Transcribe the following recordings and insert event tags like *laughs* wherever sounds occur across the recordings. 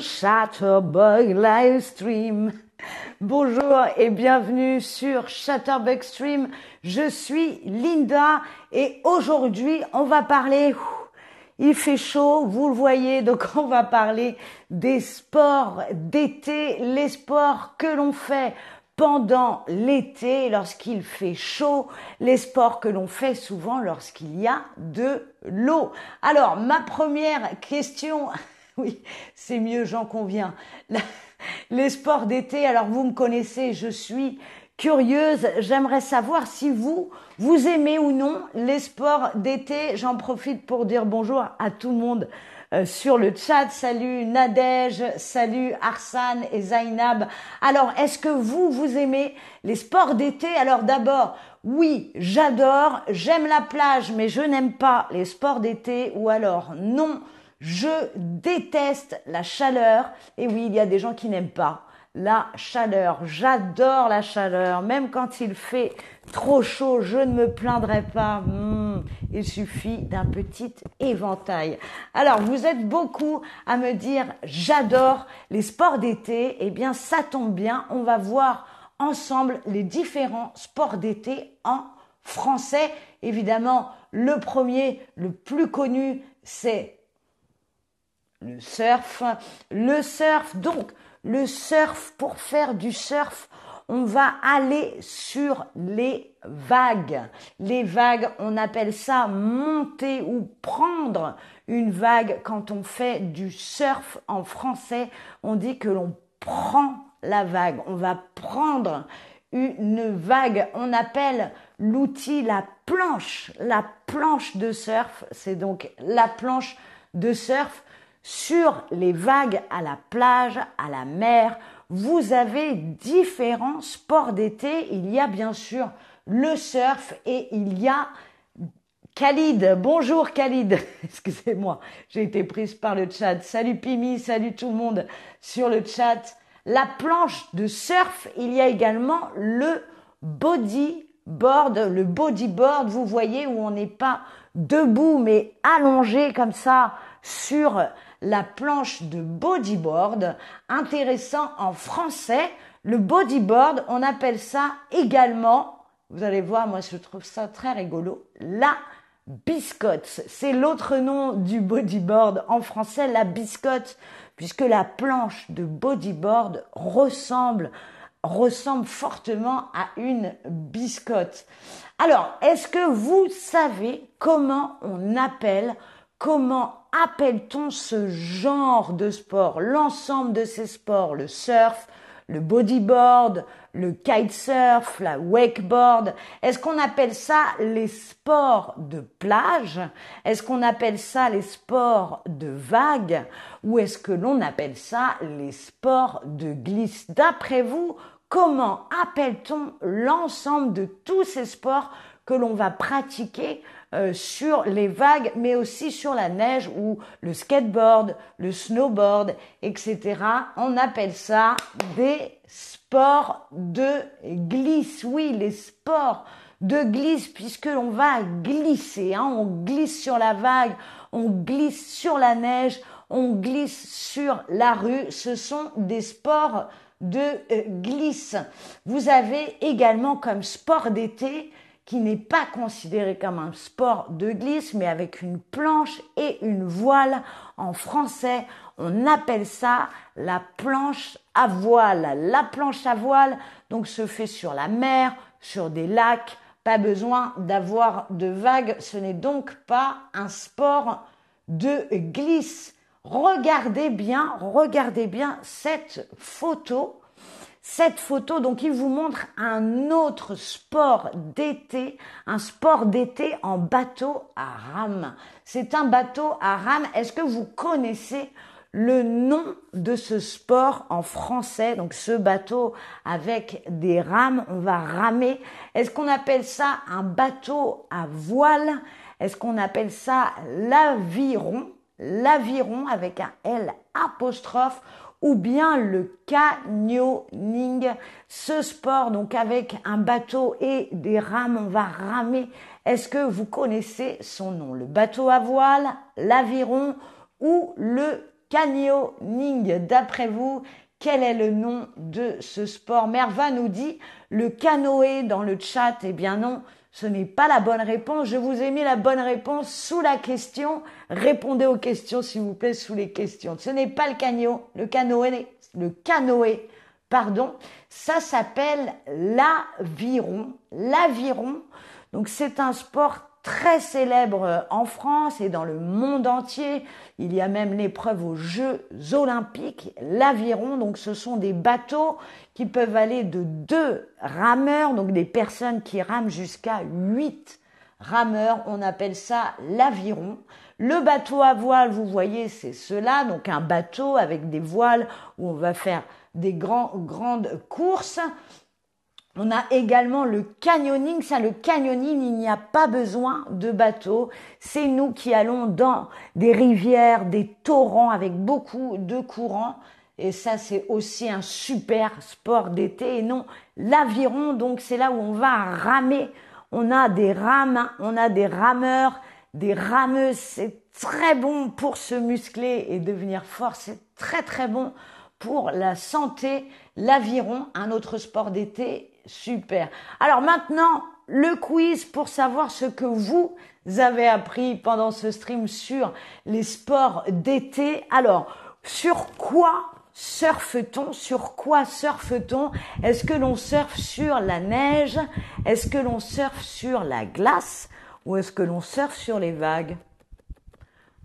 Chatterbug Livestream. Bonjour et bienvenue sur Chatterbug Stream. Je suis Linda et aujourd'hui on va parler. Il fait chaud, vous le voyez, donc *laughs* on va parler des sports d'été, les sports que l'on fait pendant l'été lorsqu'il fait chaud, les sports que l'on fait souvent lorsqu'il y a de l'eau. Alors, ma première question, *laughs* *laughs* oui, c'est mieux, j'en conviens. les sports d'été, alors vous me connaissez, je suis curieuse, j'aimerais savoir si vous, vous aimez ou non les sports d'été. J'en profite pour dire bonjour à tout le monde euh, sur le chat. Salut Nadège, salut Arsane et Zainab. Alors, est-ce que vous, vous aimez les sports d'été? Alors d'abord, oui, j'adore, j'aime la plage, mais je n'aime pas les sports d'été. Ou alors, non, je déteste la chaleur. Et oui, il y a des gens qui n'aiment pas la chaleur. J'adore la chaleur. Même quand il fait trop chaud, je ne me plaindrai pas. Hmm, il suffit d'un petit éventail. Alors, vous êtes beaucoup à me dire j'adore les sports d'été. Eh bien, ça tombe bien. On va voir ensemble les différents sports d'été en français. Évidemment, le premier, le plus connu, c'est le surf. Le surf, donc, le surf, pour faire du surf, on va aller sur les vagues. Les vagues, on appelle ça monter ou prendre une vague. Quand on fait du surf en français, on dit que l'on prend la vague. On va prendre une vague. On appelle l'outil la planche. La planche de surf, c'est donc la planche de surf sur les vagues à la plage, à la mer. Vous avez différents sports d'été. Il y a bien sûr le surf et il y a Khalid. Bonjour Khalid. *laughs* Excusez-moi, j'ai été prise par le chat. Salut Pimi, salut tout le monde sur le chat. La planche de surf, il y a également le bodyboard. Le bodyboard, vous voyez, où on n'est pas debout mais allongé comme ça sur la planche de bodyboard. Intéressant en français, le bodyboard, on appelle ça également, vous allez voir, moi je trouve ça très rigolo, la biscotte. C'est l'autre nom du bodyboard en français, la biscotte, puisque la planche de bodyboard ressemble ressemble fortement à une biscotte. Alors, est-ce que vous savez comment on appelle Comment appelle-t-on ce genre de sport L'ensemble de ces sports, le surf, le bodyboard, le kitesurf, la wakeboard? Est-ce qu'on appelle ça les sports de plage? Est-ce qu'on appelle ça les sports de vague Ou est-ce que l'on appelle ça les sports de glisse? D'après vous, comment appelle-t-on l'ensemble de tous ces sports que l'on va pratiquer euh, sur les vagues, mais aussi sur la neige ou le skateboard, le snowboard, etc. On appelle ça des sports de glisse. Oui, les sports de glisse, puisque l'on va glisser. Hein. On glisse sur la vague, on glisse sur la neige, on glisse sur la rue. Ce sont des sports de euh, glisse. Vous avez également comme sport d'été qui n'est pas considéré comme un sport de glisse, mais avec une planche et une voile. En français, on appelle ça la planche à voile. La planche à voile, donc, se fait sur la mer, sur des lacs. Pas besoin d'avoir de vagues. Ce n'est donc pas un sport de glisse. Regardez bien, regardez bien cette photo cette photo, donc, il vous montre un autre sport d'été, un sport d'été en bateau à rame. C'est un bateau à rame. Est-ce que vous connaissez le nom de ce sport en français, donc ce bateau avec des rames, on va ramer. Est-ce qu'on appelle ça un bateau à voile? Est-ce qu'on appelle ça l'aviron? L'aviron avec un L apostrophe ou bien le canyoning, ce sport donc avec un bateau et des rames, on va ramer. Est-ce que vous connaissez son nom? Le bateau à voile, l'aviron ou le canyoning? D'après vous, quel est le nom de ce sport? Merva nous dit le canoë dans le chat. Eh bien non, ce n'est pas la bonne réponse. Je vous ai mis la bonne réponse sous la question. Répondez aux questions, s'il vous plaît, sous les questions. Ce n'est pas le le canoë, le canoë, pardon. Ça s'appelle l'aviron. L'aviron. Donc c'est un sport très célèbre en France et dans le monde entier. Il y a même l'épreuve aux Jeux olympiques, l'aviron. Donc ce sont des bateaux qui peuvent aller de deux rameurs, donc des personnes qui rament jusqu'à huit rameurs. On appelle ça l'aviron. Le bateau à voile, vous voyez, c'est cela, donc un bateau avec des voiles où on va faire des grandes courses. On a également le canyoning. Ça, le canyoning, il n'y a pas besoin de bateau. C'est nous qui allons dans des rivières, des torrents avec beaucoup de courants. Et ça, c'est aussi un super sport d'été et non l'aviron. Donc, c'est là où on va ramer. On a des rames, on a des rameurs, des rameuses. C'est très bon pour se muscler et devenir fort. C'est très, très bon pour la santé. L'aviron, un autre sport d'été Super. Alors maintenant, le quiz pour savoir ce que vous avez appris pendant ce stream sur les sports d'été. Alors, sur quoi surfe-t-on? Sur quoi surfe-t-on? Est-ce que l'on surfe sur la neige? Est-ce que l'on surfe sur la glace? Ou est-ce que l'on surfe sur les vagues?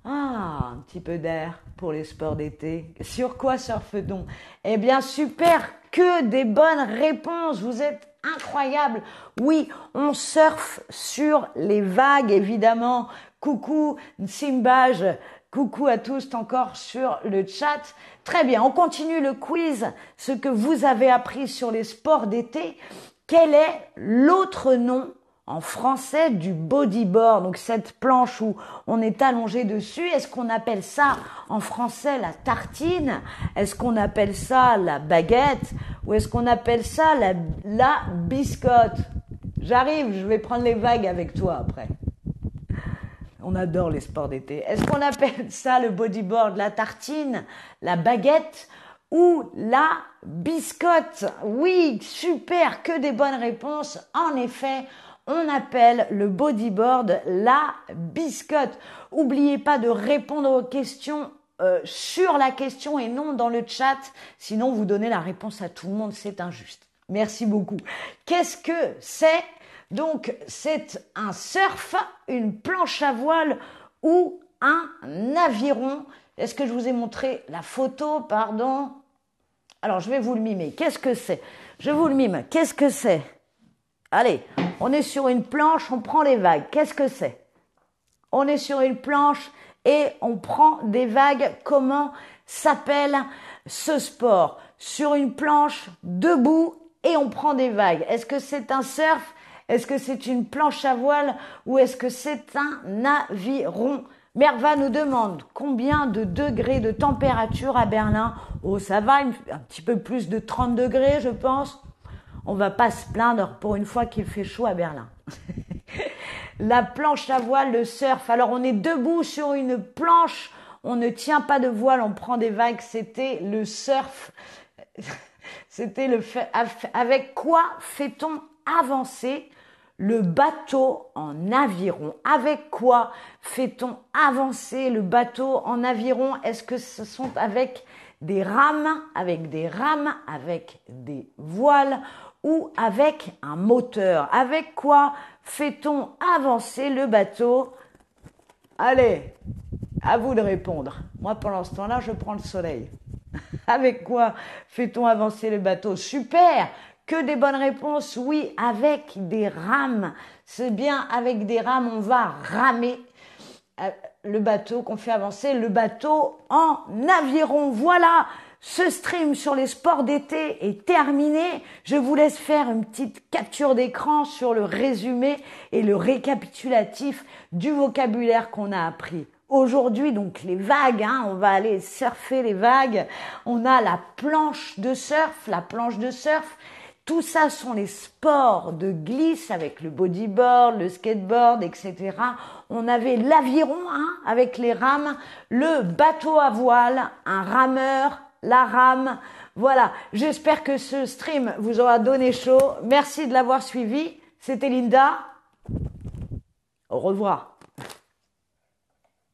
Ah, un petit peu d'air pour les sports d'été. Sur quoi surfe-t-on? Eh bien, super que des bonnes réponses. Vous êtes incroyables. Oui, on surfe sur les vagues, évidemment. Coucou Simbage, coucou à tous encore sur le chat. Très bien, on continue le quiz. Ce que vous avez appris sur les sports d'été. Quel est l'autre nom en français du bodyboard, donc cette planche où on est allongé dessus, est-ce qu'on appelle ça en français la tartine? Est-ce qu'on appelle ça la baguette? Ou est-ce qu'on appelle ça la, la biscotte? J'arrive, je vais prendre les vagues avec toi après. On adore les sports d'été. Est-ce qu'on appelle *laughs* ça le bodyboard, la tartine, la baguette ou la biscotte? Oui, super, que des bonnes réponses. En effet, on appelle le bodyboard la biscotte. Oubliez pas de répondre aux questions euh, sur la question et non dans le chat, sinon vous donnez la réponse à tout le monde, c'est injuste. Merci beaucoup. Qu'est-ce que c'est? Donc c'est un surf, une planche à voile ou un aviron. Est-ce que je vous ai montré la photo? Pardon. Alors je vais vous le mimer. Qu'est-ce que c'est? Je vous le mime. Qu'est-ce que c'est? Allez, on est sur une planche, on prend les vagues. Qu'est-ce que c'est? On est sur une planche et on prend des vagues. Comment s'appelle ce sport? Sur une planche, debout et on prend des vagues. Est-ce que c'est un surf? Est-ce que c'est une planche à voile? Ou est-ce que c'est un aviron? Merva nous demande combien de degrés de température à Berlin? Oh, ça va, un petit peu plus de 30 degrés, je pense on va pas se plaindre pour une fois qu'il fait chaud à Berlin. *laughs* la planche à voile, le surf. Alors on est debout sur une planche, on ne tient pas de voile, on prend des vagues. C'était le surf. *laughs* C'était le fait. Avec quoi fait-on avancer le bateau en aviron? Avec quoi fait-on avancer le bateau en aviron? Est-ce que ce sont avec des rames, avec des rames, avec des voiles? Ou avec un moteur. Avec quoi fait-on avancer le bateau? Allez, à vous de répondre. Moi, pendant ce temps-là, je prends le soleil. *laughs* avec quoi fait-on avancer le bateau? Super Que des bonnes réponses Oui, avec des rames. C'est bien, avec des rames, on va ramer euh, le bateau qu'on fait avancer, le bateau en aviron. Voilà ce stream sur les sports d'été est terminé. Je vous laisse faire une petite capture d'écran sur le résumé et le récapitulatif du vocabulaire qu'on a appris. Aujourd'hui, donc les vagues, hein, on va aller surfer les vagues. On a la planche de surf, la planche de surf Tout ça sont les sports de glisse avec le bodyboard, le skateboard, etc. On avait l'aviron hein, avec les rames, le bateau à voile, un rameur, la rame. Voilà, j'espère que ce stream vous aura donné chaud. Merci de l'avoir suivi. C'était Linda. Au revoir.